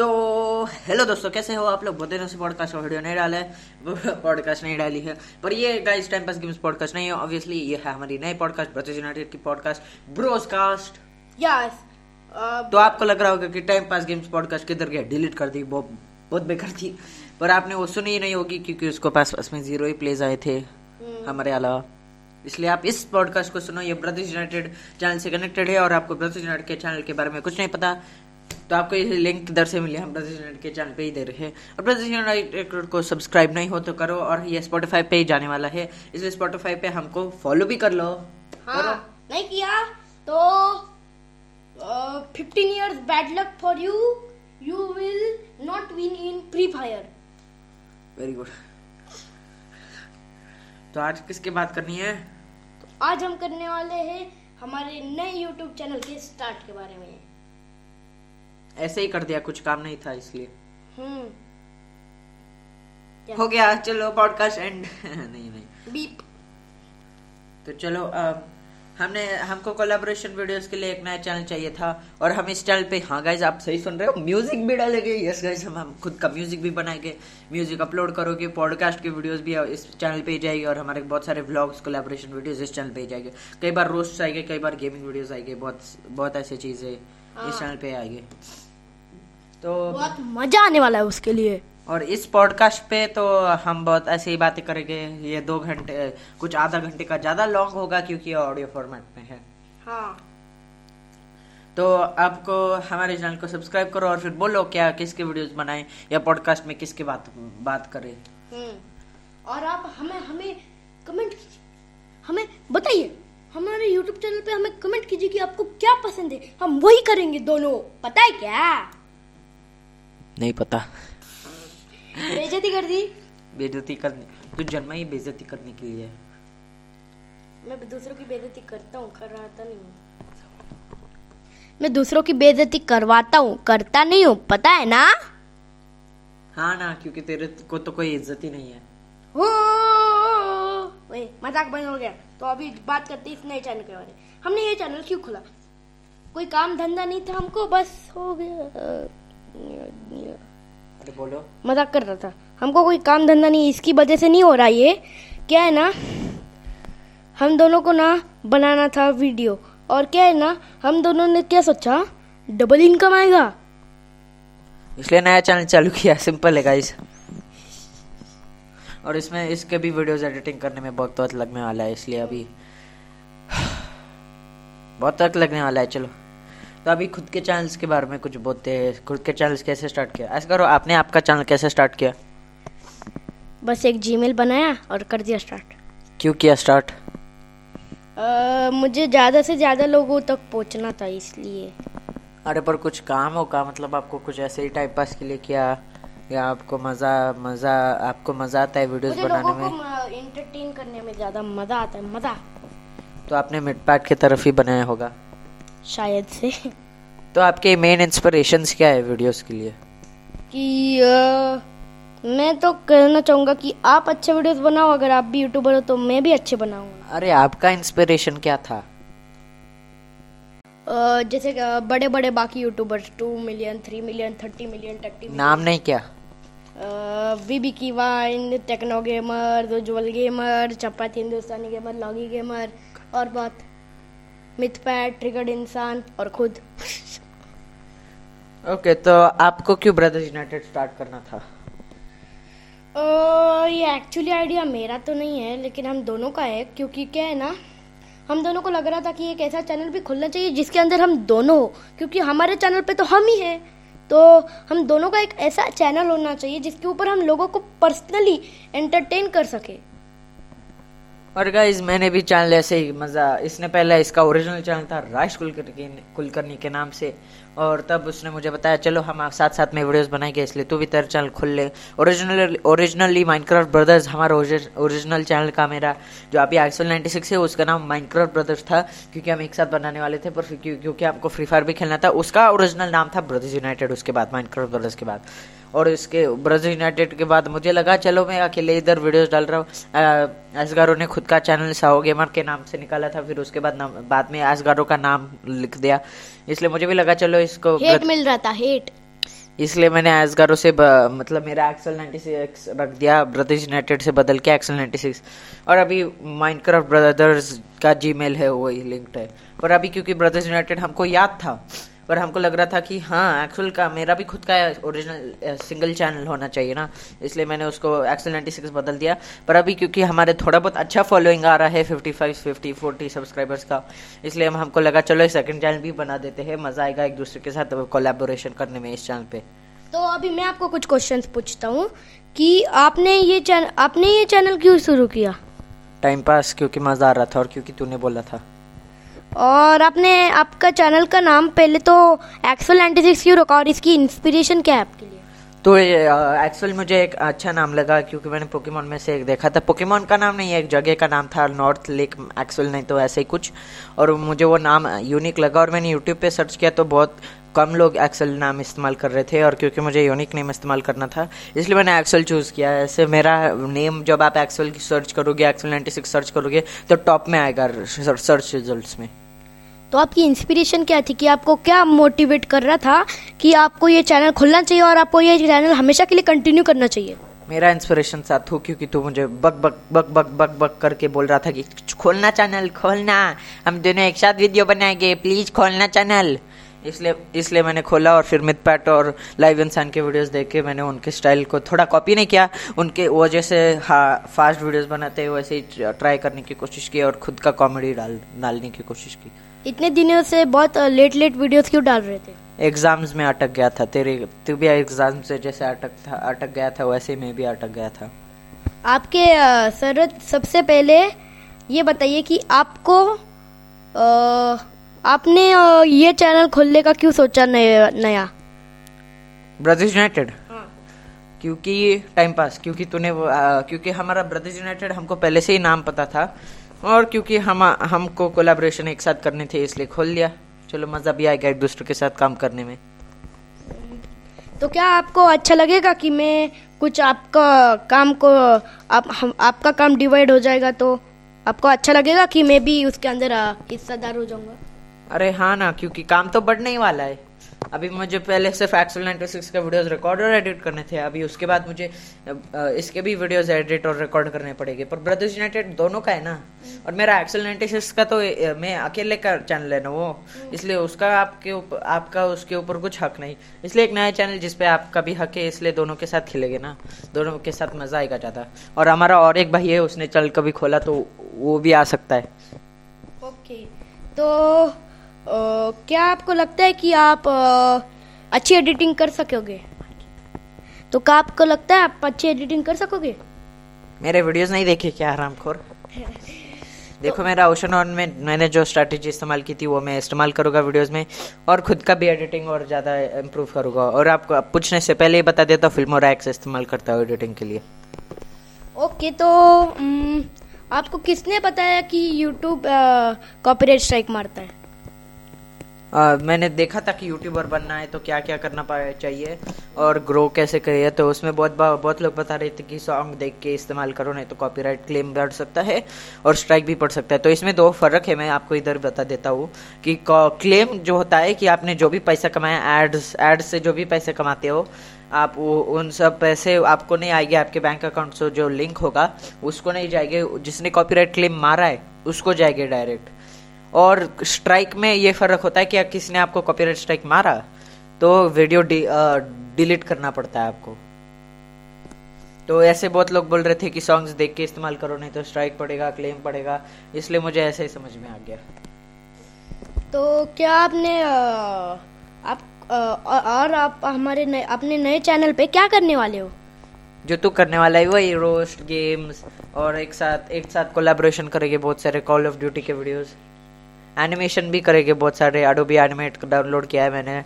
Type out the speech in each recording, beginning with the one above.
तो हेलो दोस्तों कैसे हो आप लोग? बहुत दिनों से पॉडकास्ट वीडियो नहीं डाला है। पॉडकास्ट नहीं डाली है। पर ये guys time pass games podcast नहीं है। ऑब्वियसली ये है हमारी नई पॉडकास्ट ब्रदर्स यूनाइटेड की पॉडकास्ट ब्रोसकास्ट यस तो आपको लग रहा होगा कि टाइम पास गेम्स पॉडकास्ट किधर गया? डिलीट कर दी बहुत बहुत बेकार थी। पर आपने वो सुनी ही नहीं होगी क्योंकि उसको पास पास में ज़ीरो ही प्लेज आए थे हमारे अलावा। इसलिए आप इस पॉडकास्ट को सुनो। ये ब्रदर्स यूनाइटेड चैनल से कनेक्टेड है और आपको ब्रदर्स यूनाइटेड के चैनल के बारे में कुछ नहीं पता। तो आपको ये लिंक किधर से मिले हम ब्रदर्स यूनाइटेड के चैनल पे ही दे रहे हैं। और यूनाइटेड को सब्सक्राइब नहीं हो तो करो और ये स्पॉटिफाई पे ही जाने वाला है। इसलिए स्पॉटिफाई पे हमको फॉलो भी कर लो। हाँ नहीं किया तो fifteen years bad luck for you you will not win in free fire very good तो आज किसकी बात करनी है? आज हम करने वाले हैं हमारे नए यूट्यूब चैनल के स्टार्ट के बारे में। ऐसे ही कर दिया कुछ काम नहीं था इसलिए। हम्म। हो गया चलो पॉडकास्ट एंड नहीं नहीं। बीप तो चलो अ, हमने हमको कोलैबोरेशन वीडियोस के लिए एक नया चैनल चाहिए था और हम इस चैनल पे हाँ गाइज़ आप सही सुन रहे हो म्यूज़िक भी डालेंगे। यस गाइज़ हम हम खुद का म्यूज़िक भी बनाएँगे म्यूज़िक अपलोड करोगे पॉडकास्ट की वीडियोस भी इस चैनल पे ही जाएगी और हमारे बहुत सारे व्लॉग्स कोलैबोरेशन वीडियोस इस चैनल पे ही जाएँगे। कई बार रोस्ट आएँगे कई बार गेमिंग वीडियोस आएँगे बहुत बहुत ऐसी चीज़ें इस चैनल पे आएँगे। तो बहुत मज़ा आने वाला है उसके लिए। और इस पॉडकास्ट पे तो हम बहुत ऐसी ही बातें करेंगे। ये दो घंटे कुछ आधा घंटे का ज़्यादा लॉन्ग होगा क्योंकि ऑडियो फॉर्मेट में है। हाँ। तो आपको हमारे चैनल को सब्सक्राइब करो और फिर बोलो क्या किसके वीडियोस बनाएँ या पॉडकास्ट में किसकी बात बात करें। हम्म। और आप हमें हमें कमेंट कीजिए। हमें बताइए हमारे यूट्यूब चैनल पे हमें कमेंट कीजिए कि आपको क्या पसंद है। हम वही करेंगे दोनों। पता है क्या? नहीं पता। बेइज्जती कर दी? बेइज्जती करने तू जन्मा ही बेइज्जती करने के लिए मैं दूसरों की बेइज्जती करता हूँ करवाता नहीं हूँ। मैं दूसरों की बेइज्जती करवाता हूँ करता नहीं हूँ पता है ना? हाँ ना क्योंकि तेरे को तो कोई इज़्ज़त ही नहीं है। हो! ओए मज़ाक बंद हो गया। तो अभी बात करते हैं इस नए चैनल के बारे में। हमने ये चैनल क्यों खोला? कोई काम धंधा नहीं था हमको बस हो गया। अरे बोलो। मज़ाक कर रहा था। हमको कोई काम धंधा नहीं इसकी वजह से नहीं हो रहा ये। क्या है ना हम दोनों को ना बनाना था वीडियो। और क्या है ना हम दोनों ने क्या सोचा डबल इनकम आएगा। इसलिए नया चैनल चालू किया सिंपल है गाइस और इसमें इसके भी वीडियोस एडिटिंग करने में बहुत वक्त लगने वाला है इसलिए अभी बहुत वक्त लगने वाला है चलो। तो अभी खुद के चैनल्स के बारे में कुछ बोलते हैं। खुद के चैनल्स कैसे स्टार्ट किया? ऐसा करो आपने आपका चैनल कैसे स्टार्ट किया? बस एक जीमेल बनाया और कर दिया स्टार्ट क्यों किया स्टार्ट अ, मुझे ज़्यादा से ज़्यादा लोगों तक पहुँचना था इसलिए। अरे पर कुछ काम हो का मतलब आपको कुछ ऐसे ही टाइम पास के लिए किया? या आपको मज़ा मज़ा आपको मज़ा आता है वीडियोस बनाने में? को इंटरटेन करने में ज़्यादा मज़ा आता है मज़ा। तो आपने मिड पार्ट की तरफ़ ही बनाया होगा। शायद से। तो आपके मेन इंस्पिरेशंस क्या है वीडियोस के लिए? कि अ, मैं तो कहना चाहूँगा कि आप अच्छे वीडियोस बनाओ अगर आप भी यूट्यूबर हो तो मैं भी अच्छे बनाऊँगा। अरे आपका इंस्पिरेशन क्या था? अ, जैसे बड़े बड़े बाकी YouTubers two million three million thirty million thirty नाम नहीं क्या? वीबी की vine Techno Gamer Ujjwal Gamer Chapati Hindustani Gamer Loggy Gamer और बहुत। मिथपैट ट्रिगर्ड इंसान और खुद। ओके okay, तो आपको क्यों ब्रदर्स यूनाइटेड स्टार्ट करना था? अ, ये एक्चुअली आइडिया मेरा तो नहीं है लेकिन हम दोनों का है क्योंकि क्या है ना हम दोनों को लग रहा था कि एक ऐसा चैनल भी खुलना चाहिए जिसके अंदर हम दोनों हो क्योंकि हमारे चैनल पे तो हम ही हैं। तो हम दोनों का एक ऐसा चैनल होना चाहिए जिसके ऊपर हम लोगों को पर्सनली एंटरटेन कर सके। और गाइज़ मैंने भी चैनल ऐसे ही मज़ा इसने पहले इसका ओरिजिनल चैनल था, राज कुलकर्णी कुलकर्णी के नाम से। और तब उसने मुझे बताया, चलो, हम साथ साथ में वीडियोस बनाएँगे, इसलिए तू भी तेरा चैनल खुल ले। ओरिजिनल ओरिजिनली माइनक्राफ्ट ब्रदर्स हमारा ओरिजिनल चैनल का मेरा, जो अभी एक्सल नाइन्टी सिक्स है, उसका नाम माइनक्राफ्ट ब्रदर्स था, क्योंकि हम एक साथ बनाने वाले थे, पर क्योंकि हमको फ्री फायर भी खेलना था, उसका ओरिजिनल नाम था ब्रदर्स यूनाइटेड उसके बाद माइनक्राफ्ट ब्रदर्स के बाद। और इसके ब्रदर्स यूनाइटेड के बाद मुझे लगा, चलो, मैं अकेले इधर वीडियोस डाल रहा हूँ। एसगारो ने खुद का चैनल साहो गेमर के नाम से निकाला था, फिर उसके बाद बाद में एसगारो का नाम लिख दिया। इसलिए मुझे भी लगा, चलो इसको हेट मिल रहा था हेट इसलिए मैंने एजगारो से ब, मतलब मेरा एक्सल 96 रख दिया ब्रदर्स यूनाइटेड से बदल के एक्सल 96 और अभी माइनक्राफ्ट ब्रदर्स का जीमेल है वही लिंक्ड है। पर अभी क्योंकि ब्रदर्स यूनाइटेड हमको याद था पर हमको लग रहा था कि हाँ एक्चुअल का मेरा भी खुद का ओरिजिनल सिंगल चैनल होना चाहिए ना। इसलिए मैंने उसको एक्सल 96 बदल दिया। पर अभी क्योंकि हमारे थोड़ा बहुत अच्छा फॉलोइंग आ रहा है 55 50 40 सब्सक्राइबर्स का इसलिए हम हमको लगा चलो सेकंड चैनल भी बना देते हैं मज़ा आएगा एक दूसरे के साथ कोलेबोरेशन करने में इस चैनल पे। तो अभी मैं आपको कुछ क्वेश्चंस पूछता हूँ कि आपने ये चैनल आपने ये चैनल क्यों शुरू किया? टाइम पास क्योंकि मज़ा आ रहा था और क्योंकि तूने बोला था। और आपने आपका चैनल का नाम पहले तो एक्सल नाइन्टी सिक्स क्यों रखा और इसकी इंस्पिरेशन क्या है आपके लिए? तो एक्चुअल मुझे एक अच्छा नाम लगा क्योंकि मैंने पोकेमोन में से एक देखा था। पोकेमोन का नाम नहीं है एक जगह का नाम था नॉर्थ लेक एक्चुअल नहीं तो ऐसे ही कुछ। और मुझे वो नाम यूनिक लगा और मैंने यूट्यूब पे सर्च किया तो बहुत कम लोग एक्सेल नाम इस्तेमाल कर रहे थे और क्योंकि मुझे यूनिक नेम इस्तेमाल करना था, इसलिए मैंने एक्सेल चूज़ किया। ऐसे मेरा नेम जब आप एक्सेल की सर्च करोगे एक्सेल 96 सर्च करोगे तो टॉप में आएगा सर्च रिज़ल्ट में। तो आपकी इंस्पिरेशन क्या थी कि आपको क्या मोटिवेट कर रहा था कि आपको ये चैनल खोलना चाहिए और आपको ये चैनल हमेशा के लिए कंटिन्यू करना चाहिए? मेरा इंस्पिरेशन साथ हो क्योंकि तू मुझे बक बक बक बक बक बक करके बोल रहा था कि खोलना चैनल खोलना। हम दोनों एक साथ वीडियो बनाएँगे प्लीज़ खोलना चैनल इसलिए इसलिए मैंने खोला और फिर मिथपैट और लाइव इंसान के वीडियोस देख के मैंने उनके स्टाइल को थोड़ा कॉपी नहीं किया। उनके, वो जैसे हाँ फास्ट वीडियोस बनाते हैं वैसे ही ट्राई करने की कोशिश की और खुद का कॉमेडी डाल, डालने की कोशिश की। इतने दिनों से बहुत लेट लेट वीडियोस क्यों डाल रहे थे? एग्ज़ाम्स में अटक गया था तेरे तू भी एग्ज़ाम से जैसे अटक था अटक गया था वैसे मैं भी अटक गया था। आपके सर सबसे पहले ये बताइए कि आपको आ, आपने ये चैनल खोलने का क्यों सोचा नया ब्रदर्स यूनाइटेड क्योंकि टाइम पास क्योंकि तूने क्योंकि हमारा ब्रदर्स यूनाइटेड हमको पहले से ही नाम पता था और क्योंकि हम हमको कोलाब्रेशन एक साथ करने थे इसलिए खोल लिया। चलो मज़ा भी आएगा एक दूसरे के साथ काम करने में। तो क्या आपको अच्छा लगेगा कि मैं कुछ आपका काम को आप हम आपका काम डिवाइड हो जाएगा तो आपको अच्छा लगेगा कि मैं भी उसके अंदर हिस्सादार हो जाऊँगा? अरे हाँ ना क्योंकि काम तो बढ़ने ही वाला है। अभी मुझे पहले सिर्फ़ एक्सल नाइन्टी सिक्स का वीडियोस रिकॉर्ड और एडिट करने थे, अभी उसके बाद मुझे इसके भी वीडियोस एडिट और रिकॉर्ड करने पड़ेंगे। पर ब्रदर्स यूनाइटेड दोनों का है ना? और मेरा एक्सल नाइन्टी सिक्स का तो मैं अकेले का चैनल है ना वो? इसलिए उसका आपके ऊपर आपका उसके ऊपर कुछ हक नहीं। इसलिए एक नया चैनल जिसपे आपका भी हक है, इसलिए दोनों के साथ खिलेगे ना? दोनों के साथ मज़ा आएगा ज़्यादा। और हमारा और एक भाई है, उसने चल कभी खोला तो वो भी आ सकता है। ओके तो क्या आपको लगता है कि आप अच्छी एडिटिंग कर सकोगे? तो क्या आपको लगता है आप अच्छी एडिटिंग कर सकोगे? मेरे वीडियोस नहीं देखे क्या आराम खोर देखो मेरा ओशन ऑन में मैंने जो स्ट्रैटेजी इस्तेमाल की थी वो मैं इस्तेमाल करूँगा वीडियोस में और खुद का भी एडिटिंग और ज़्यादा इम्प्रूव करूँगा। और आपको पूछने से पहले ही बता देता हूँ फ़िल्म और एक्स इस्तेमाल करता हूँ एडिटिंग के लिए। ओके तो आपको किसने बताया कि यूट्यूब कॉपीराइट स्ट्राइक मारता है? आ, मैंने देखा था कि यूट्यूबर बनना है तो क्या क्या करना चाहिए और ग्रो कैसे करिए तो उसमें बहुत बहुत लोग बता रहे थे कि सॉन्ग देख के इस्तेमाल करो नहीं तो कॉपीराइट क्लेम बढ़ सकता है और स्ट्राइक भी पड़ सकता है। तो इसमें दो फ़र्क है मैं आपको इधर बता देता हूँ कि क्लेम जो होता है कि आपने जो भी पैसा कमाया एड्स एड्स से जो भी पैसे कमाते हो आप वो उन सब पैसे आपको नहीं आएँगे आपके बैंक अकाउंट से जो लिंक होगा उसको नहीं जाएँगे जिसने कॉपीराइट क्लेम मारा है उसको जाएँगे डायरेक्ट और स्ट्राइक में ये फ़र्क होता है कि किसी ने आपको कॉपीराइट स्ट्राइक मारा तो वीडियो डी, डिलीट करना पड़ता है आपको। तो ऐसे बहुत लोग बोल रहे थे कि सॉन्ग्स देख के इस्तेमाल करो नहीं तो स्ट्राइक पड़ेगा क्लेम पड़ेगा इसलिए मुझे ऐसे ही समझ में आ गया। तो क्या आपने आप और आप हमारे नए अपने नए चैनल पे क्या करने वाले हो? जो तू करने वाला है वही रोस्ट गेम्स और एक साथ एक साथ कोलैबोरेशन करेंगे बहुत सारे कॉल ऑफ़ ड्यूटी के वीडियोस एनिमेशन भी करेंगे बहुत सारे। अडोबी एनिमेट डाउनलोड किया है मैंने।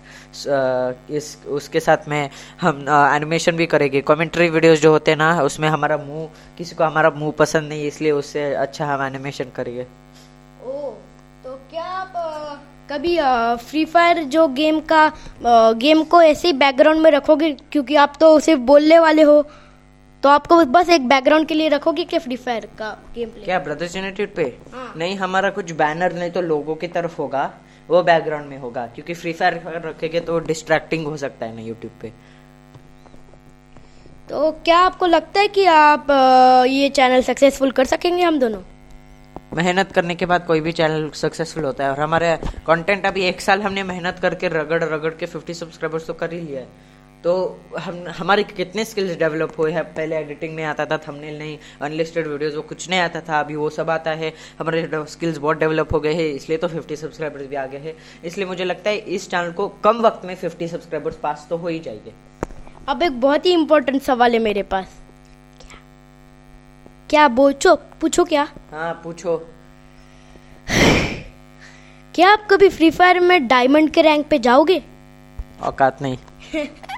इस, उसके साथ में हम एनिमेशन भी करेंगे कमेंट्री वीडियोस जो होते हैं ना, उसमें हमारा मुँह, किसी को हमारा मुँह पसंद नहीं, इसलिए उससे अच्छा हम एनिमेशन करेंगे ओ तो क्या आप कभी फ्री फायर जो गेम का गेम को ऐसे ही बैकग्राउंड में रखोगे? क्योंकि आप तो सिर्फ़ बोलने वाले हो। तो आपको बस एक बैकग्राउंड के लिए रखोगे क्या फ्री फायर का गेम प्ले क्या ब्रदर्स यूनाइटेड पे? हाँ। नहीं हमारा कुछ बैनर नहीं तो लोगों की तरफ़ होगा। वो बैकग्राउंड में होगा क्योंकि फ्री फायर रखेंगे तो डिस्ट्रैक्टिंग हो सकता है ना यूट्यूब पे। तो क्या आपको लगता है कि आप ये चैनल सक्सेसफुल कर सकेंगे हम दोनों? मेहनत करने के बाद कोई भी चैनल सक्सेसफुल होता है। और हमारे कंटेंट अभी एक साल हमने मेहनत करके रगड़ रगड़ के 50 सब्सक्राइबर्स तो कर ही लिया है। तो हम हमारे कितने स्किल्स डेवलप हुए हैं? पहले एडिटिंग नहीं आता था थंबनेल नहीं अनलिस्टेड वीडियोस वो कुछ नहीं आता था अभी वो सब आता है। हमारे स्किल्स बहुत डेवलप हो गए हैं इसलिए तो 50 सब्सक्राइबर्स भी आ गए हैं। इसलिए मुझे लगता है इस चैनल को कम वक्त में 50 सब्सक्राइबर्स पास तो हो ही जाएँगे। अब एक बहुत ही इम्पोर्टेंट सवाल है मेरे पास। क्या बोचो पूछो क्या? हाँ पूछो। क्या आप कभी फ्री फायर में डायमंड के रैंक पे जाओगे? औकात नहीं।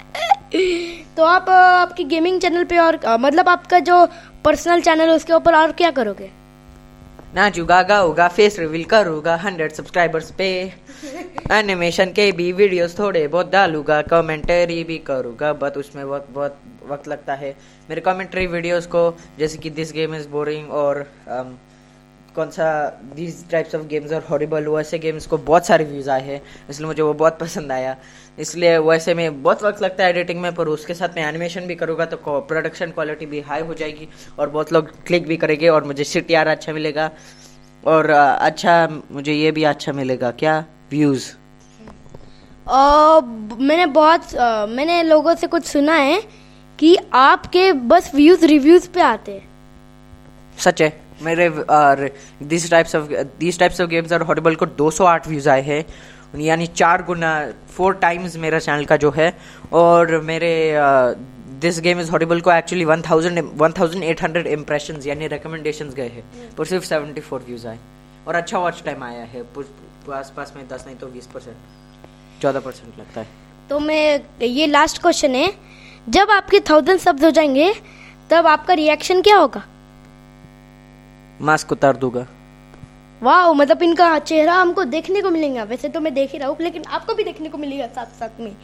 तो आप आपकी गेमिंग चैनल पे और मतलब आपका जो पर्सनल चैनल है उसके ऊपर और क्या करोगे? नाचूगा गाऊगा फेस रिवील करूँगा हंड्रेड सब्सक्राइबर्स पे। एनिमेशन के भी वीडियोस थोड़े बहुत डालूँगा कमेंटरी भी करूँगा बट उसमें वक्त बहुत वक्त लगता है। मेरे कमेंट्री वीडियोस को जैसे कि दिस गेम इज़ बोरिंग और um, कौन सा दीज टाइप्स ऑफ़ गेम्स और हॉरिबल वैसे गेम्स को बहुत सारे व्यूज़ आए हैं इसलिए मुझे वो बहुत पसंद आया। इसलिए वैसे में बहुत वक्त लगता है एडिटिंग में पर उसके साथ मैं एनिमेशन भी करूँगा तो प्रोडक्शन क्वालिटी भी हाई हो जाएगी और बहुत लोग क्लिक भी करेंगे और मुझे यार अच्छा मिलेगा। और अच्छा मुझे ये भी अच्छा मिलेगा। क्या व्यूज़ मैंने बहुत अ, मैंने लोगों से कुछ सुना है कि आपके बस व्यूज़ रिव्यूज़ पे आते हैं। सच है। मेरे this types of this types of games और हॉरिबल को 208 व्यूज़ आए हैं। यानी चार गुना फोर टाइम्स मेरा चैनल का जो है और मेरे दिस गेम इज़ हॉरिबल को एक्चुअली 1000 1800 इंप्रेशंस यानी रिकमेंडेशंस गए हैं पर सिर्फ़ 74 व्यूज़ आए और अच्छा वॉच टाइम आया है आस पास में 10 नहीं तो 20 परसेंट चौदह परसेंट लगता है। तो मैं ये लास्ट क्वेश्चन है जब आपके थाउज़ेंड शब्द हो जाएँगे तब आपका रिएक्शन क्या होगा? मास्क उतार दूँगा। वाह मतलब इनका चेहरा हमको देखने को मिलेगा। वैसे तो मैं देख ही रहा हूँ लेकिन आपको भी देखने को मिलेगा साथ साथ में।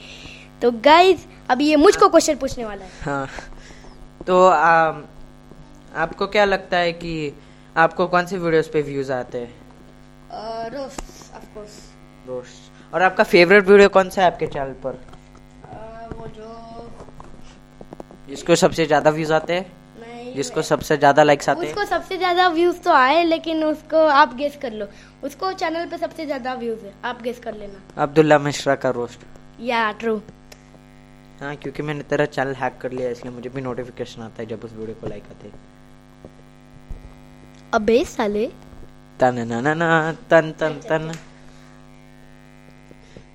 तो गाइज़ अभी ये मुझको क्वेश्चन पूछने वाला है। हाँ। तो आ, आपको क्या लगता है कि आपको कौन से वीडियोस पे व्यूज़ आते हैं? रोस्ट ऑफ़ कोर्स रोस्ट और आपका फेवरेट वीडियो कौन सा है आपके चैनल पर? वो जो जिसको सबसे ज़्यादा व्यूज़ आते हैं? जिसको सबसे ज़्यादा लाइक्स आते हैं। उसको सबसे ज़्यादा व्यूज़ तो आए लेकिन उसको आप गेस कर लो। उसको चैनल पे सबसे ज़्यादा व्यूज़ है आप गेस कर लेना। अब्दुल्ला मिश्रा का रोस्ट या ट्रू हाँ क्योंकि मैंने तेरा चैनल हैक कर लिया इसलिए मुझे भी नोटिफिकेशन आता है जब उस वीडियो को लाइक आते हैं। अबे साले। तन ना ना ना तन तन तन।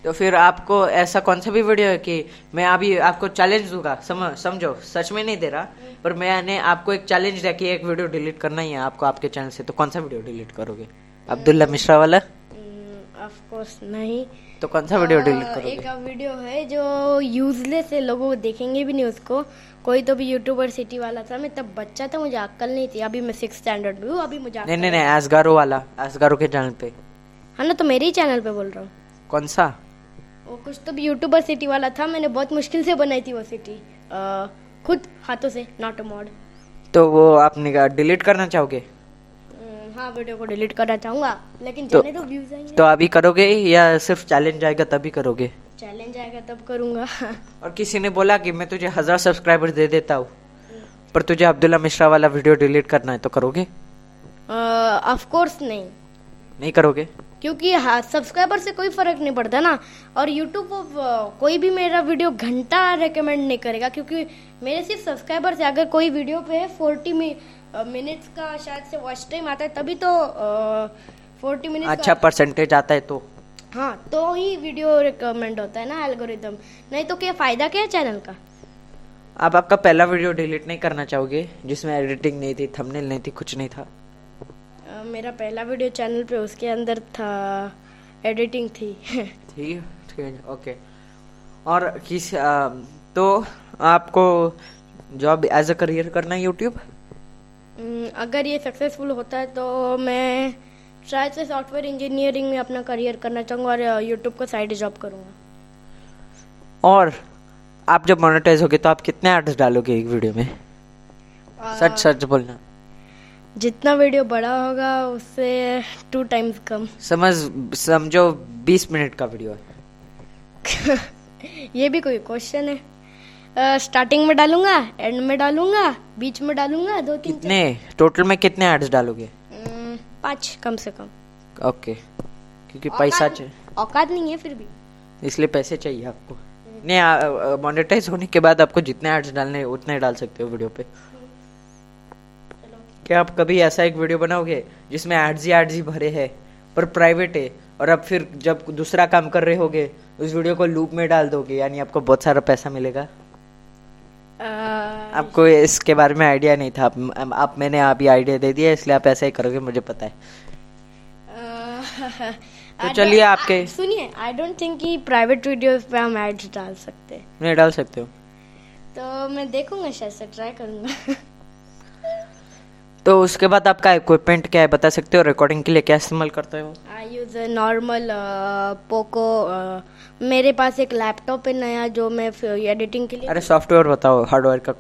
तो फिर आपको ऐसा कौन सा भी वीडियो है कि मैं अभी आपको चैलेंज दूँगा। समझ समझो सच में नहीं दे रहा पर मैंने आपको एक चैलेंज दिया कि एक वीडियो डिलीट करना ही है आपको आपके चैनल से। तो कौन सा वीडियो डिलीट करोगे? अब्दुल्ला मिश्रा वाला? ऑफ़ कोर्स नहीं। तो कौन सा वीडियो डिलीट करोगे? एक वीडियो है जो यूजलेस है लोगों देखेंगे भी नहीं उसको। कोई तो भी यूट्यूबर सिटी वाला था मैं तब बच्चा था मुझे अक्ल नहीं थी। अभी मैं सिक्स स्टैंडर्ड में हूँ अभी मुझे नहीं नहीं नहीं एसगारो वाला एसगारो के चैनल पे। हाँ ना तो मेरे ही चैनल पे बोल रहा हूँ। कौन सा? वो कुछ तो भी यूट्यूबर सिटी वाला था मैंने बहुत मुश्किल से बनाई थी वो सिटी खुद हाथों से नॉट अ मॉड तो वो आपने कहा डिलीट करना चाहोगे? हाँ वीडियो को डिलीट करना चाहूँगा लेकिन तो- जाने तो व्यूज़ आएँगे। तो अभी करोगे या सिर्फ़ चैलेंज आएगा तभी करोगे? चैलेंज आएगा तब करूँगा। और किसी ने बोला कि मैं तुझे हज़ार सब्सक्राइबर दे देता हूँ पर तुझे अब्दुल्ला मिश्रा वाला वीडियो डिलीट करना है तो करोगे? ऑफ़ कोर्स नहीं। नहीं करोगे? क्योंकि हाँ सब्सक्राइबर से कोई फ़र्क नहीं पड़ता ना। और यूट्यूब कोई भी मेरा वीडियो घंटा रेकमेंड नहीं करेगा क्योंकि मेरे सिर्फ़ सब्सक्राइबर से अगर कोई वीडियो पे फोर्टी मिनट्स का शायद से वॉच टाइम आता है तभी तो फोर्टी मिनट्स अच्छा परसेंटेज आता है तो। हाँ तो ही वीडियो रिकमेंड होता है ना एल्गोरिदम नहीं तो क्या फ़ायदा क्या है चैनल का? आप आपका पहला वीडियो डिलीट नहीं करना चाहोगे जिसमें एडिटिंग नहीं थी थंबनेल नहीं थी कुछ नहीं था? मेरा पहला वीडियो चैनल पे उसके अंदर था एडिटिंग थी। ठीक है ठीक है ओके और किस आ, तो आपको जॉब एज अ करियर करना है यूट्यूब अगर ये सक्सेसफुल होता है तो मैं शायद से सॉफ्टवेयर इंजीनियरिंग में अपना करियर करना चाहूँगा और यूट्यूब को साइड जॉब करूँगा। और आप जब मोनेटाइज होगे तो आप कितने एड्स डालोगे एक वीडियो में? सच सच बोलना। जितना वीडियो बड़ा होगा उससे टू टाइम्स कम। समझ समझो बीस मिनट का वीडियो है। ये भी कोई क्वेश्चन है। स्टार्टिंग में डालूँगा एंड में डालूँगा बीच में डालूँगा दो तीन कितने? टोटल में कितने एड्स डालोगे? पाँच कम से कम। ओके क्योंकि पैसा चाहिए औकात नहीं है फिर भी। इसलिए पैसे चाहिए आपको। नहीं मोनेटाइज होने के बाद आपको जितने एड्स डालने उतने डाल सकते हो वीडियो पे। क्या आप कभी ऐसा एक वीडियो बनाओगे जिसमें एड्स ही एड्स ही भरे हैं पर प्राइवेट है और अब फिर जब दूसरा काम कर रहे होगे उस वीडियो को लूप में डाल दोगे यानी आपको बहुत सारा पैसा मिलेगा? आ, आपको इसके बारे में आइडिया नहीं था। आप, आप मैंने अभी आइडिया दे दिया इसलिए आप ऐसा ही करोगे मुझे पता है। आ, तो चलिए आपके- सुनिए आई डोंट थिंक कि प्राइवेट वीडियोस पे हम एड्स डाल सकते। नहीं डाल सकते हो। तो मैं देखूँगा शायद से ट्राई करूँगा। तो उसके बाद आपका इक्विपमेंट क्या है बता सकते हो? रिकॉर्डिंग के लिए क्या इस्तेमाल करते हो? आई यूज़ नॉर्मल पोको मेरे पास एक लैपटॉप है नया जो मैं एडिटिंग के लिए अरे सॉफ्टवेयर बताओ हार्डवेयर का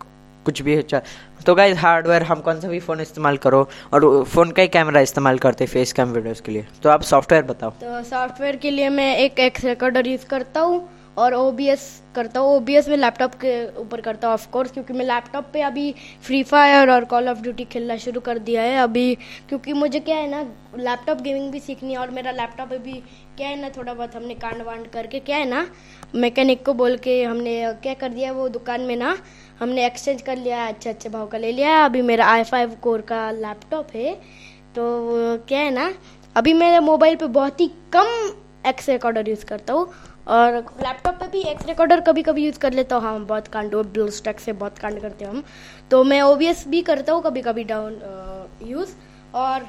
कुछ भी अच्छा। तो गाइज़ हार्डवेयर हम कौन सा भी फ़ोन इस्तेमाल करो और फ़ोन का ही कैमरा इस्तेमाल करते हैं फेस कैम वीडियोस के लिए। तो आप सॉफ्टवेयर बताओ। तो सॉफ्टवेयर के लिए मैं एक एक्स रिकॉर्डर यूज़ करता हूँ। और ओबीएस करता हूँ ओबीएस में लैपटॉप के ऊपर करता हूँ ऑफ़ कोर्स क्योंकि मैं लैपटॉप पे अभी फ्री फायर और कॉल ऑफ़ ड्यूटी खेलना शुरू कर दिया है अभी। क्योंकि मुझे क्या है ना लैपटॉप गेमिंग भी सीखनी है और मेरा लैपटॉप अभी क्या है ना, थोड़ा बहुत हमने कांड वांड करके क्या है ना मैकेनिक को बोल के हमने क्या कर दिया वो दुकान में ना, हमने एक्सचेंज कर लिया है, अच्छे अच्छे भाव का ले लिया अभी मेरा आई फाइव कोर का लैपटॉप है तो क्या है ना, अभी मेरे मोबाइल पे बहुत ही कम एक्स रिकॉर्डर यूज़ करता हूँ। और लैपटॉप पे भी एक्स रिकॉर्डर कभी कभी यूज़ कर लेता हूँ। हाँ बहुत कांड ब्लू स्टैक से बहुत कांड करते हैं हम। तो मैं ओबीएस भी करता हूँ कभी कभी डाउन यूज़ और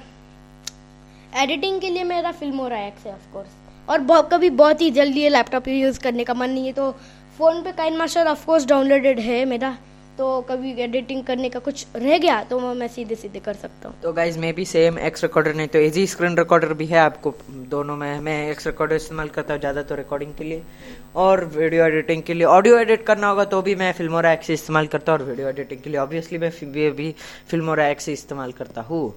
एडिटिंग के लिए मेरा फ़िल्म हो रहा है एक्स ऑफकोर्स और बहुत कभी बहुत ही जल्दी है लैपटॉप यूज़ करने का मन नहीं है तो फ़ोन पे काइन मास्टर ऑफकोर्स डाउनलोडेड है मेरा। तो कभी एडिटिंग करने का कुछ रह गया तो मैं सीधे सीधे कर सकता हूँ। तो गाइज़ मैं भी सेम एक्स रिकॉर्डर नहीं तो इजी स्क्रीन रिकॉर्डर भी है आपको। दोनों में मैं एक्स रिकॉर्डर इस्तेमाल करता हूँ ज़्यादा तो रिकॉर्डिंग के लिए और वीडियो एडिटिंग के लिए। ऑडियो एडिट करना होगा तो भी मैं फिल्मोरा एक्स इस्तेमाल करता हूँ और वीडियो एडिटिंग के लिए। ऑब्वियसली मैं भी, फिल्मोरा एक्स इस्तेमाल करता हूँ।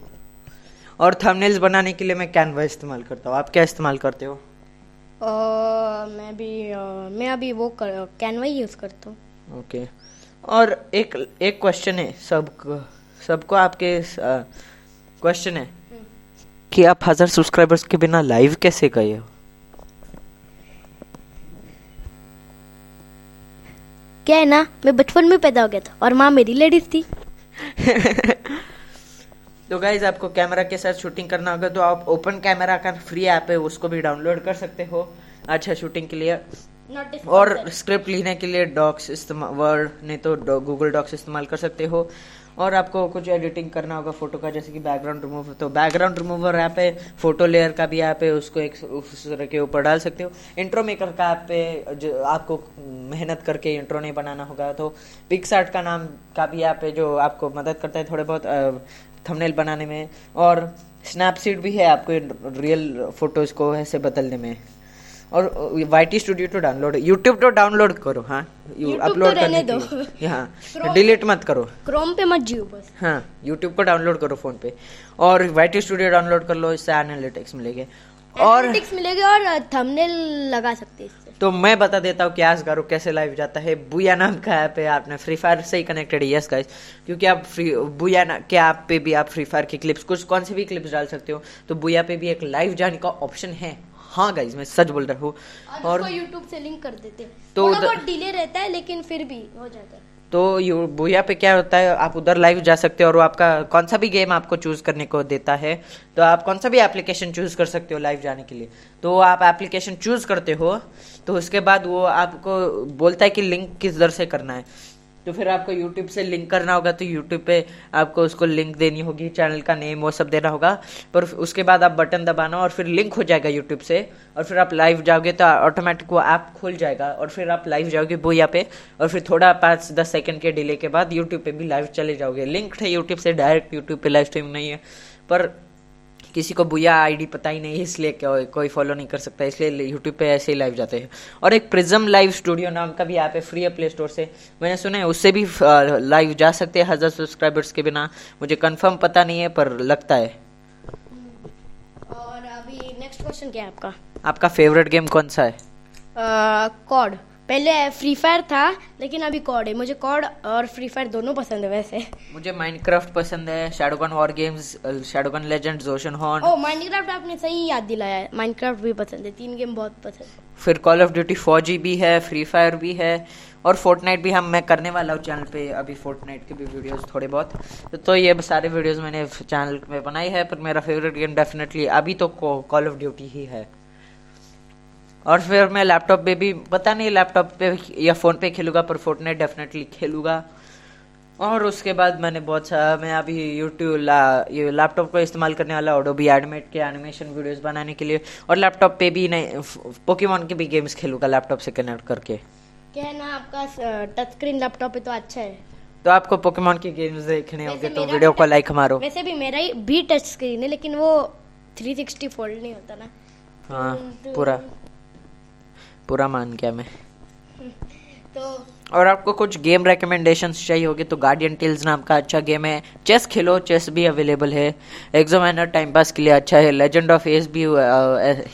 और थंबनेल्स बनाने के लिए मैं कैनवा इस्तेमाल करता हूँ। आप क्या इस्तेमाल करते हो? मैं भी मैं अभी वो कैनवा ही यूज़ करता हूँ। ओके और एक एक क्वेश्चन है सबको सबको आपके क्वेश्चन है। कि आप हज़ार सब्सक्राइबर्स के बिना लाइव कैसे गए हो? क्या है ना मैं बचपन में पैदा हो गया था और माँ मेरी लेडीज़ थी। तो गाइज़ आपको कैमरा के साथ शूटिंग करना होगा तो आप ओपन कैमरा का फ्री ऐप है उसको भी डाउनलोड कर सकते हो। अच्छा शूटिंग के लिए। और स्क्रिप्ट लिखने के लिए डॉक्स इस्तेमाल वर्ड नहीं तो गूगल डॉक्स इस्तेमाल कर सकते हो। और आपको कुछ एडिटिंग करना होगा फ़ोटो का, जैसे कि बैकग्राउंड रिमूव तो बैकग्राउंड रिमूवर ऐप है फ़ोटो लेयर का भी ऐप है, उसको एक उस तरह के ऊपर डाल सकते हो। इंट्रो मेकर का ऐप पे जो आपको मेहनत करके इंट्रो नहीं बनाना होगा तो पिक्सार्ट का नाम का भी ऐप है, जो आपको मदद करता है थोड़े बहुत थंबनेल बनाने में। और स्नैपसीड भी है आपको रियल फ़ोटोज़ को ऐसे बदलने में। और वाई स्टूडियो तो डाउनलोड यूट्यूब तो डाउनलोड करो हाँ। अपलोड तो करने दो। हाँ डिलीट मत करो। क्रोम पे मत जियो बस। हाँ यूट्यूब को डाउनलोड करो फ़ोन पे। और वाई स्टूडियो डाउनलोड कर लो इससे एनालिटिक्स मिलेंगे। और मिलेगा और थंबनेल लगा सकते हैं तो मैं बता देता हूँ क्या करो कैसे लाइव जाता है। बुया नाम का ऐप है आपने फ्री फायर से ही कनेक्टेड है यस गाइस क्योंकि आप फ्री बुया ना के ऐप पे भी आप फ्री फायर की क्लिप्स कुछ कौन से भी क्लिप्स डाल सकते हो। तो बुया पे भी एक लाइव जाने का ऑप्शन है। हाँ गाइज़ मैं सच बोल रहा हूँ। और यूट्यूब से लिंक कर देते तो डिले रहता है लेकिन फिर भी हो जाता है। तो यू बुया पे क्या होता है आप उधर लाइव जा सकते हो और वो आपका कौन सा भी गेम आपको चूज़ करने को देता है तो आप कौन सा भी एप्लीकेशन चूज़ कर सकते हो लाइव जाने के लिए। तो आप एप्लीकेशन चूज़ करते हो तो उसके बाद वो आपको बोलता है कि लिंक किस दर से करना है। तो फिर आपको यूट्यूब से लिंक करना होगा तो यूट्यूब पे आपको उसको लिंक देनी होगी चैनल का नेम वो सब देना होगा। पर उसके बाद आप बटन दबाना और फिर लिंक हो जाएगा यूट्यूब से। और फिर आप लाइव जाओगे तो ऑटोमेटिक वो ऐप खुल जाएगा। और फिर आप लाइव जाओगे बोया पे। और फिर थोड़ा पाँच दस सेकंड के डिले के बाद यूट्यूब पर भी लाइव चले जाओगे। लिंक है यूट्यूब से डायरेक्ट यूट्यूब पर लाइव स्ट्रीम नहीं है। पर किसी को बुया आईडी पता ही नहीं इसलिए को, कोई फॉलो नहीं कर सकता इसलिए यूट्यूब पे ऐसे ही लाइव जाते हैं। और एक प्रिज्म लाइव स्टूडियो नाम का भी ऐप है फ्री है प्ले स्टोर से। मैंने सुना है उससे भी लाइव जा सकते हैं हज़ार सब्सक्राइबर्स के बिना। मुझे कंफर्म पता नहीं है पर लगता है। और अभी नेक्स्ट क्वेश्चन क्या है आपका? आपका फेवरेट गेम कौन सा है? कॉड पहले फ्री फायर था लेकिन अभी कॉड है। मुझे कॉड और फ्री फायर दोनों पसंद है वैसे। मुझे माइनक्राफ्ट पसंद है Shadowgun war games Shadowgun legends ocean horn oh Minecraft आपने सही याद दिलाया है। माइनक्राफ्ट भी पसंद है तीन गेम बहुत पसंद है। फिर कॉल ऑफ़ ड्यूटी फौजी भी है फ्री फायर भी है और फोर्टनाइट भी हम मैं करने वाला हूँ चैनल पे अभी फोर्टनाइट के भी वीडियोस थोड़े बहुत। तो, तो ये सारे वीडियोस मैंने चैनल में बनाई है पर मेरा फेवरेट गेम डेफिनेटली अभी तो कॉल ऑफ़ ड्यूटी ही है। और फिर मैं लैपटॉप पे भी पता नहीं लैपटॉप पे या फ़ोन पे खेलूँगा पर फोर्टनाइट डेफिनेटली खेलूँगा। और उसके बाद मैंने बहुत सा मैं अभी यूट्यूब ला, ये लैपटॉप को इस्तेमाल करने वाला ऑडोबी एडमेट के एनिमेशन वीडियोस बनाने के लिए और लैपटॉप पे भी नहीं पोकेमॉन के भी गेम्स खेलूँगा लैपटॉप से कनेक्ट करके। क्या है ना आपका टच स्क्रीन लैपटॉप है तो अच्छा है। तो आपको पोकेमॉन के गेम्स देखने होंगे तो वीडियो को लाइक मारो। वैसे भी मेरा भी टच स्क्रीन है लेकिन वो 360 फोल्ड नहीं होता ना। हाँ पूरा। पूरा मान गया मैं। तो और आपको कुछ गेम रिकमेंडेशंस चाहिए होगी तो गार्डियन टेल्स नाम का अच्छा गेम है। चेस खेलो चेस भी अवेलेबल है। एग्जामिनर टाइम पास के लिए अच्छा है। लेजेंड ऑफ़ एस भी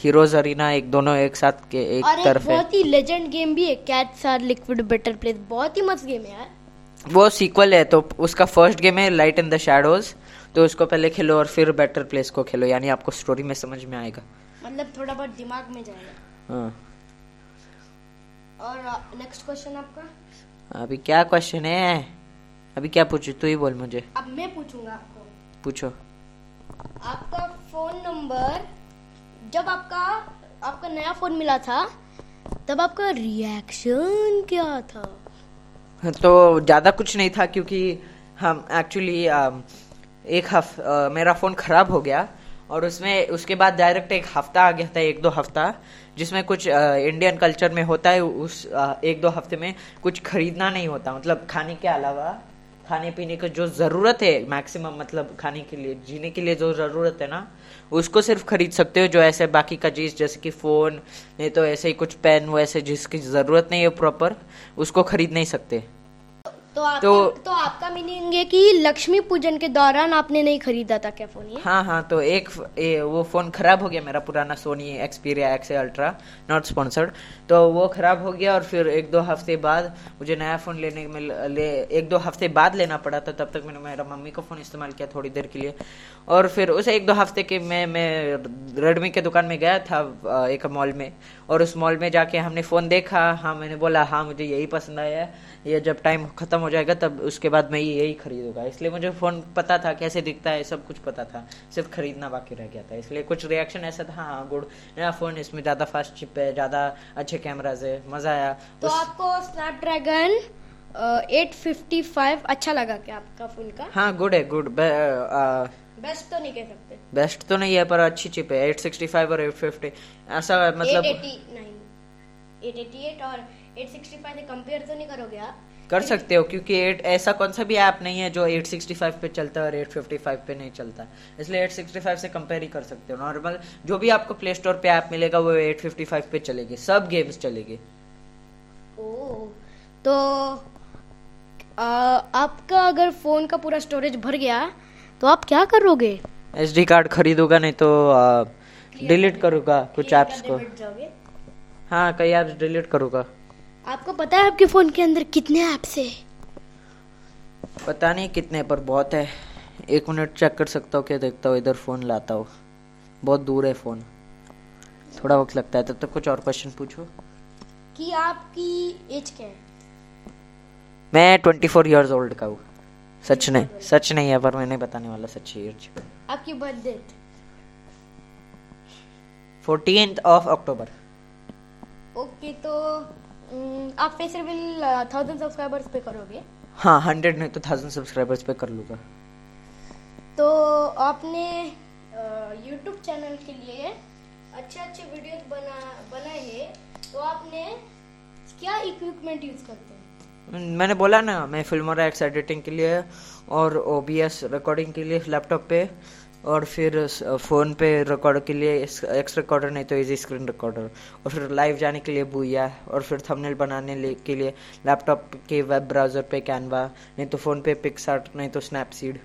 हीरोज अरीना एक दोनों एक साथ के एक और तरफ़ एक बहुत ही लेजेंड गेम भी है cats are liquid better place बहुत ही मस्त गेम है यार। वो सीक्वल है तो उसका फ़र्स्ट गेम है लाइट इन द शैडोज तो उसको पहले खेलो और फिर बेटर प्लेस को खेलो यानी आपको स्टोरी में समझ में आएगा। मतलब थोड़ा बहुत दिमाग में जाएगा। हाँ। और नेक्स्ट क्वेश्चन आपका? अभी क्या क्वेश्चन है? अभी क्या पूछू? तू ही बोल मुझे। अब मैं पूछूँगा आपको। पूछो। आपका फ़ोन नंबर जब आपका आपका नया फ़ोन मिला था तब आपका रिएक्शन क्या था? तो ज़्यादा कुछ नहीं था क्योंकि हम एक्चुअली एक हफ मेरा फ़ोन ख़राब हो गया। और उसमें, उसके बाद डायरेक्ट एक हफ़्ता आ गया था, एक दो हफ़्ता, जिसमें कुछ इंडियन कल्चर में होता है, उस एक दो हफ़्ते में कुछ खरीदना नहीं होता। मतलब खाने के अलावा, खाने पीने का जो ज़रूरत है मैक्सिमम मतलब खाने के लिए, जीने के लिए जो ज़रूरत है ना, उसको सिर्फ़ खरीद सकते हो, जो ऐसे बाकी का चीज़, जैसे कि फ़ोन नहीं तो ऐसे ही कुछ पेन वैसे जिसकी ज़रूरत नहीं है प्रॉपर उसको खरीद नहीं सकते। तो आपका तो, तो आपका मीनिंग है कि लक्ष्मी पूजन के दौरान आपने नहीं खरीदा था क्या फ़ोन ये? हाँ हाँ तो एक ए, वो फ़ोन खराब हो गया मेरा पुराना Sony Xperia X ultra not sponsored तो वो खराब हो गया और फिर एक दो हफ़्ते बाद मुझे नया फ़ोन लेने में ले एक दो हफ़्ते बाद लेना पड़ा था तब तक मैंने मेरा मम्मी का फ़ोन इस्तेमाल किया थोड़ी देर के लिए। और फिर उस एक दो हफ़्ते के मैं मैं रेडमी के दुकान में गया था एक मॉल में। और उस मॉल में जाके हमने फ़ोन देखा हाँ मैंने बोला हाँ मुझे यही पसंद आया। ये जब टाइम खत्म हो जाएगा तब उसके बाद मैं यही खरीदूँगा। इसलिए मुझे फ़ोन पता था कैसे दिखता है सब कुछ पता था। सिर्फ़ खरीदना बाकी रह गया था। इसलिए कुछ रिएक्शन ऐसा था हाँ गुड नया फ़ोन इसमें ज़्यादा फास्ट चिप है ज़्यादा अच्छे कैमराज है मज़ा आया। तो उस... आपको स्नैपड्रैगन एट फिफ्टी फाइव अच्छा लगा क्या आपका फ़ोन का? हाँ गुड है गुड बेस्ट तो नहीं कह सकते। बेस्ट तो नहीं है पर अच्छी चिप है एट सिक्सटी फाइव और एट फिफ्टी ऐसा मतलब एट एटी एट और 865 से कंपेयर तो नहीं करोगे आप? कर सकते हो क्योंकि एट ऐसा कौन सा भी ऐप नहीं है जो 865 पे चलता है और 855 पे नहीं चलता। इसलिए 865 से कंपेयर ही कर सकते हो। नॉर्मल जो भी आपको प्ले स्टोर पे ऐप मिलेगा वो 855 पे चलेगी। सब गेम्स चलेगी। ओ तो आ, आपका अगर फ़ोन का पूरा स्टोरेज भर गया तो आप क्या करोगे? एस कार्ड खरीदोगा नहीं तो डिलीट करूँगा कुछ एप्स को। हाँ कई ऐप्स डिलीट करूँगा। आपको पता है आपके फ़ोन के अंदर कितने ऐप्स है? पता नहीं कितने पर बहुत है। एक मिनट चेक कर सकता हूँ क्या देखता हूँ इधर फ़ोन लाता हूँ। बहुत दूर है फ़ोन थोड़ा वक्त लगता है तब तक तो कुछ और क्वेश्चन पूछो। कि आपकी एज क्या है? मैं ट्वेंटी फोर ईयर्स ओल्ड का हूँ। सच नहीं सच नहीं है पर मैंने बताने वाला सच्ची एज आपकी birth date fourteen of October okay तो आप फेसरेबल थाउज़ेंड सब्सक्राइबर्स पे करोगे? हाँ हंड्रेड नहीं तो थाउज़ेंड सब्सक्राइबर्स पे कर लूँगा। तो आपने यूट्यूब चैनल के लिए अच्छे अच्छे वीडियोस बना बनाए हैं तो आपने क्या इक्विपमेंट यूज़ करते हैं? मैंने बोला ना मैं फिल्मोरा एक्स एडिटिंग के लिए और ओबीएस रिकॉर्डिंग के लिए लैपटॉप पे और फिर फ़ोन पे रिकॉर्ड के लिए एक्स रिकॉर्डर नहीं तो इजी स्क्रीन रिकॉर्डर और फिर लाइव जाने के लिए बुया और फिर थंबनेल बनाने के लिए लैपटॉप के वेब ब्राउज़र पे कैनवा नहीं तो फ़ोन पे पिक्सार्ट नहीं तो स्नैपसीड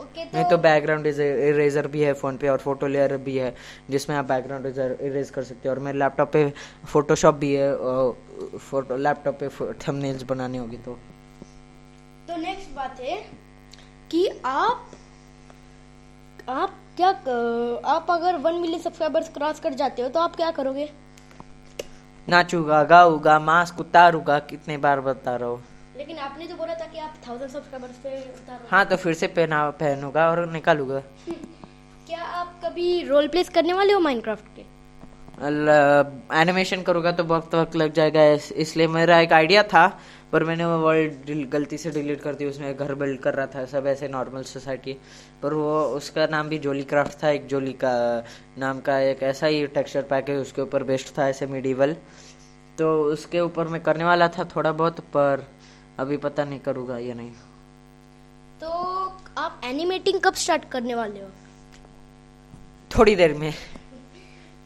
ओके नहीं तो बैकग्राउंड इरेजर भी है फ़ोन पे और फ़ोटो लेयर भी है जिसमें आप बैकग्राउंड इरेज कर सकते हो। और मेरे लैपटॉप पे फोटोशॉप भी है और फ़ोटो लैपटॉप पे थंबनेल्स बनानी होगी तो। तो नेक्स्ट बात है कि आप आप क्या आप अगर वन मिलियन सब्सक्राइबर्स क्रॉस कर जाते हो तो आप क्या करोगे? नाचूगा गाऊगा मास्क उतारूगा कितने बार बता रहा हूँ। लेकिन आपने तो बोला था कि आप थाउज़ेंड सब्सक्राइबर्स पे उतारो हाँ तो फिर से पहना पहनूँगा और निकालूगा। क्या आप कभी रोल प्ले करने वाले हो माइनक्राफ्ट के? एनिमेशन करूँगा तो बहुत वक्त लग जाएगा इसलिए मेरा एक आइडिया था पर मैंने वो वर्ड गलती से डिलीट कर दी उसमें घर बिल्ड कर रहा था सब ऐसे नॉर्मल सोसाइटी पर वो उसका नाम भी जोली क्राफ्ट था एक जोली का नाम का एक ऐसा ही टेक्सचर पैक है उसके ऊपर बेस्ट था ऐसे मिडीवल तो उसके ऊपर मैं करने वाला था थोड़ा बहुत पर अभी पता नहीं करूँगा या नहीं। तो आप एनिमेटिंग कब स्टार्ट करने वाले हो? थोड़ी देर में।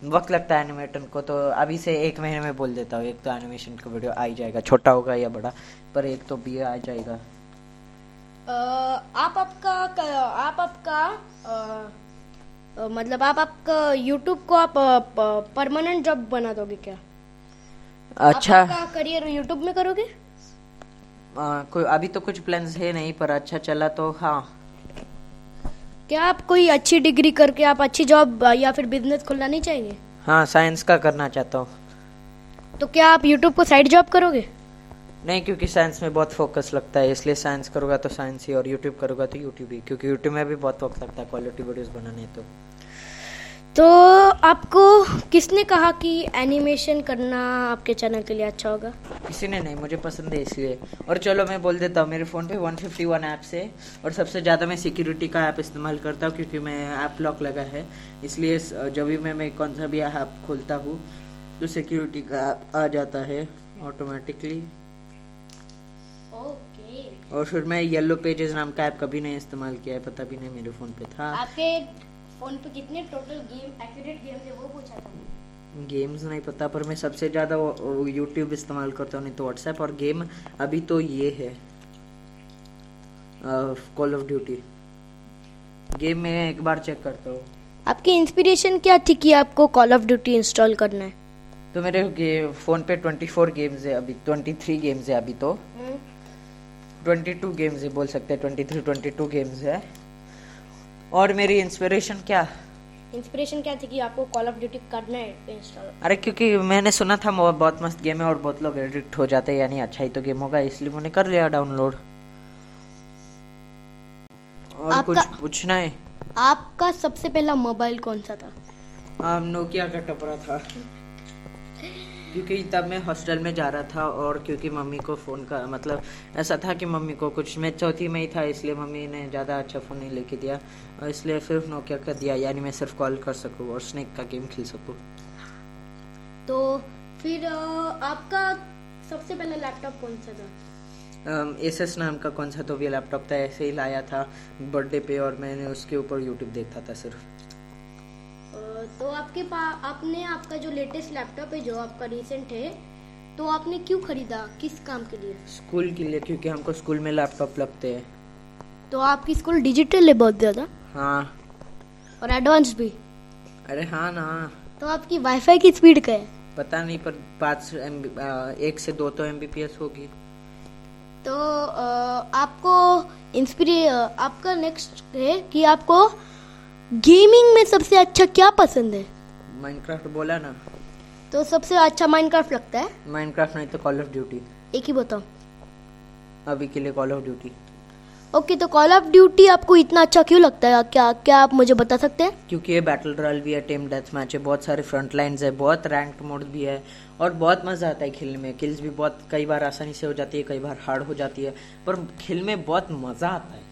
वक्त लगता है एनिमेटर को तो अभी से एक महीने में बोल देता हूँ एक तो एनिमेशन का वीडियो आ ही जाएगा छोटा होगा या बड़ा पर एक तो भी आ जाएगा। आप आपका आप आपका मतलब आप आपका यूट्यूब को आप परमानेंट जॉब बना दोगे क्या? अच्छा। आप करियर यूट्यूब में करोगे? आ, कोई अभी तो कुछ प्लान्स है नहीं पर अच्छा चला तो हाँ। क्या आप कोई अच्छी डिग्री करके आप अच्छी जॉब या फिर बिज़नेस खोलना नहीं चाहेंगे हाँ साइंस का करना चाहता हूँ। तो क्या आप यूट्यूब को साइड जॉब करोगे? नहीं क्योंकि साइंस में बहुत फोकस लगता है इसलिए साइंस करूँगा तो साइंस ही और यूट्यूब करूँगा तो यूट्यूब ही क्योंकि यूट्यूब में भी बहुत वक्त लगता है क्वालिटी वीडियोज़ बनाने तो। तो आपको किसने कहा कि एनिमेशन करना आपके चैनल के लिए अच्छा होगा? किसी ने नहीं मुझे पसंद है इसलिए। और चलो मैं बोल देता हूँ मेरे फ़ोन पे 151 ऐप्स है और सबसे ज़्यादा मैं सिक्योरिटी का ऐप इस्तेमाल करता हूँ क्योंकि मैं ऐप लॉक लगा है। इसलिए जब भी मैं, मैं कौन सा भी ऐप खोलता हूँ तो सिक्योरिटी का ऐप आ जाता है ऑटोमेटिकली और फिर मैं येलो पेजेस नाम का ऐप कभी नहीं इस्तेमाल किया है पता भी नहीं मेरे फ़ोन पे था। आपके फ़ोन पे कितने टोटल गेम एक्यूरेट गेम थे वो पूछा था। गेम्स नहीं पता पर मैं सबसे ज़्यादा यूट्यूब इस्तेमाल करता हूँ नहीं तो व्हाट्सएप और गेम अभी तो ये है। कॉल ऑफ़ ड्यूटी गेम में एक बार चेक करता हूँ। आपकी इंस्पिरेशन क्या थी कि आपको कॉल ऑफ़ ड्यूटी इंस्टॉल करना है? तो मेरे गे, फ़ोन पे 24 गेम्स है अभी 23 गेम्स है अभी तो। 22 गेम्स है बोल सकते हैं 23 22 गेम्स है। और मेरी इंस्पिरेशन क्या? इंस्पिरेशन क्या थी कि आपको कॉल ऑफ़ ड्यूटी करना है इंस्टॉल अरे क्योंकि मैंने सुना था बहुत मस्त गेम है और बहुत लोग एडिक्ट हो जाते हैं यानी अच्छा ही तो गेम होगा इसलिए मैंने कर लिया डाउनलोड और आपका- कुछ पूछना है? आपका सबसे पहला मोबाइल कौन सा था? नोकिया का टपरा था। क्योंकि तब मैं हॉस्टल में जा रहा था और क्योंकि मम्मी को फ़ोन का मतलब ऐसा था कि मम्मी को कुछ मैं चौथी में ही था इसलिए मम्मी ने ज़्यादा अच्छा फ़ोन नहीं लेके दिया और इसलिए सिर्फ़ नोकिया का दिया यानी मैं सिर्फ़ कॉल कर सकूँ और स्नेक का गेम खेल सकूँ। तो फिर आपका सबसे पहला लैपटॉप कौन सा था? एसएस नाम का कौन सा तो भी लैपटॉप था ऐसे ही लाया था बर्थडे पे और मैंने उसके ऊपर यूट्यूब देखता था सिर्फ़। तो आपके पास आपने आपका जो लेटेस्ट लैपटॉप है जो आपका रिसेंट है तो आपने क्यों खरीदा? किस काम के लिए? स्कूल के लिए क्योंकि हमको स्कूल में लैपटॉप लगते हैं। तो आपकी स्कूल डिजिटल है बहुत ज़्यादा? हाँ। और एडवांस भी? अरे हाँ ना। तो आपकी वाईफाई की स्पीड क्या है? पता नहीं पर पाँच एम एक से दो तो एम होगी। तो अ, आपको इंस्पिरे आपका नेक्स्ट है कि आपको गेमिंग में सबसे अच्छा क्या पसंद है? माइनक्राफ्ट बोला ना। तो सबसे अच्छा माइनक्राफ्ट लगता है? माइनक्राफ्ट नहीं तो कॉल ऑफ़ ड्यूटी एक ही बताओ। अभी के लिए कॉल ऑफ़ ड्यूटी ओके तो कॉल ऑफ़ ड्यूटी आपको इतना अच्छा क्यों लगता है? क्या क्या आप मुझे बता सकते हैं? क्योंकि ये बैटल रॉयल भी है टीम डेथ मैच है बहुत सारे फ्रंट लाइन्स है बहुत रैंक मोड भी है और बहुत मज़ा आता है खेलने में। किल्स भी बहुत कई बार आसानी से हो जाती है कई बार हार्ड हो जाती है पर खेल में बहुत मज़ा आता है।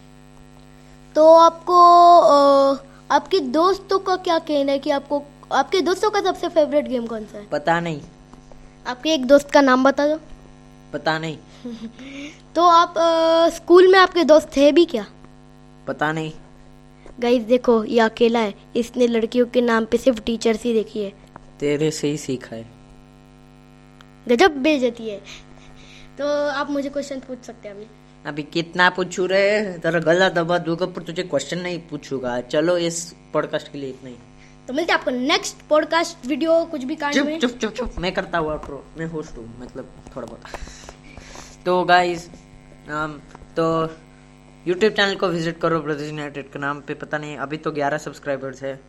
तो आपको अ, आपके दोस्तों का क्या कहना है कि आपको आपके दोस्तों का सबसे फेवरेट गेम कौन सा है? पता नहीं। आपके एक दोस्त का नाम बता दो। पता नहीं। तो आप अ, स्कूल में आपके दोस्त थे भी क्या? पता नहीं। गाइस देखो ये अकेला है। इसने लड़कियों के नाम पे सिर्फ़ टीचर्स ही देखी है। तेरे से ही सीखा है। गजब बेइज्जती है। तो आप मुझे क्वेश्चन पूछ सकते हैं अभी? अभी कितना पूछू रे? तेरा गला दबा दूँगा पर तुझे क्वेश्चन नहीं पूछूँगा। चलो इस पॉडकास्ट के लिए इतना ही। तो मिलते हैं आपको नेक्स्ट पॉडकास्ट वीडियो कुछ भी कांड चुप में। चुप चुप चुप। मैं करता हुआ प्रो मैं होस्ट हूँ मतलब थोड़ा बहुत। तो गाइस तो यूट्यूब चैनल को विज़िट करो ब्रदर्स यूनाइटेड के नाम पे। पता नहीं अभी तो 11 सब्सक्राइबर्स है।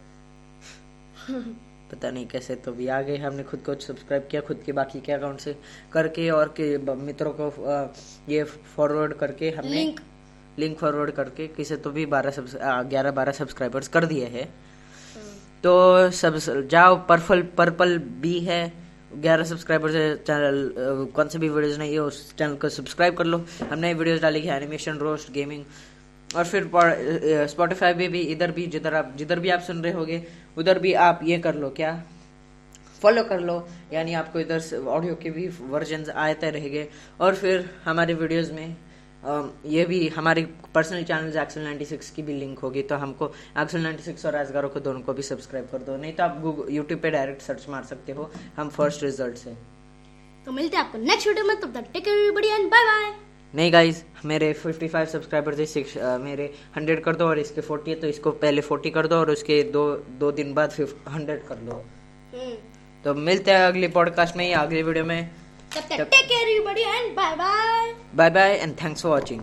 पता नहीं कैसे तो भी आ गए हमने खुद को सब्सक्राइब किया खुद के बाकी के अकाउंट से करके और के मित्रों को ये फॉरवर्ड करके हमने लिंक लिंक फॉरवर्ड करके किसे तो भी बारह ग्यारह बारह सब्सक्राइबर्स कर दिए हैं। तो सब जाओ पर्पल पर्पल बी है ग्यारह सब्सक्राइबर से चैनल कौन से भी वीडियोस नहीं है उस चैनल को सब्सक्राइब कर लो। हमने वीडियोस डाली है एनिमेशन रोस्ट गेमिंग और फिर स्पॉटिफाई पे भी इधर भी जिधर आप जिधर भी आप सुन रहे होगे उधर भी आप ये कर लो, क्या? फॉलो कर लो, यानी आपको इधर से ऑडियो के भी वर्जन आते रहेंगे। और फिर हमारे वीडियोस में ये भी हमारे पर्सनल चैनल एक्सल 96 की भी लिंक होगी तो हमको एक्सल 96 और एसगारो को दोनों को भी सब्सक्राइब कर दो। नहीं तो आप गूगल यूट्यूब पे डायरेक्ट सर्च मार सकते हो, हम फ़र्स्ट रिज़ल्ट से। तो मिलते हैं आपको नेक्स्ट वीडियो में, तब तक टेक एंड बाय बाय नहीं गाइज़ मेरे 55 सब्सक्राइबर थे सिक्स मेरे 100 कर दो और इसके 40 है तो इसको पहले 40 कर दो और उसके दो दो दिन बाद हंड्रेड 100 कर दो। तो मिलते हैं अगले पॉडकास्ट में या अगले वीडियो में। तब तक take care everybody and bye bye bye bye and thanks for watching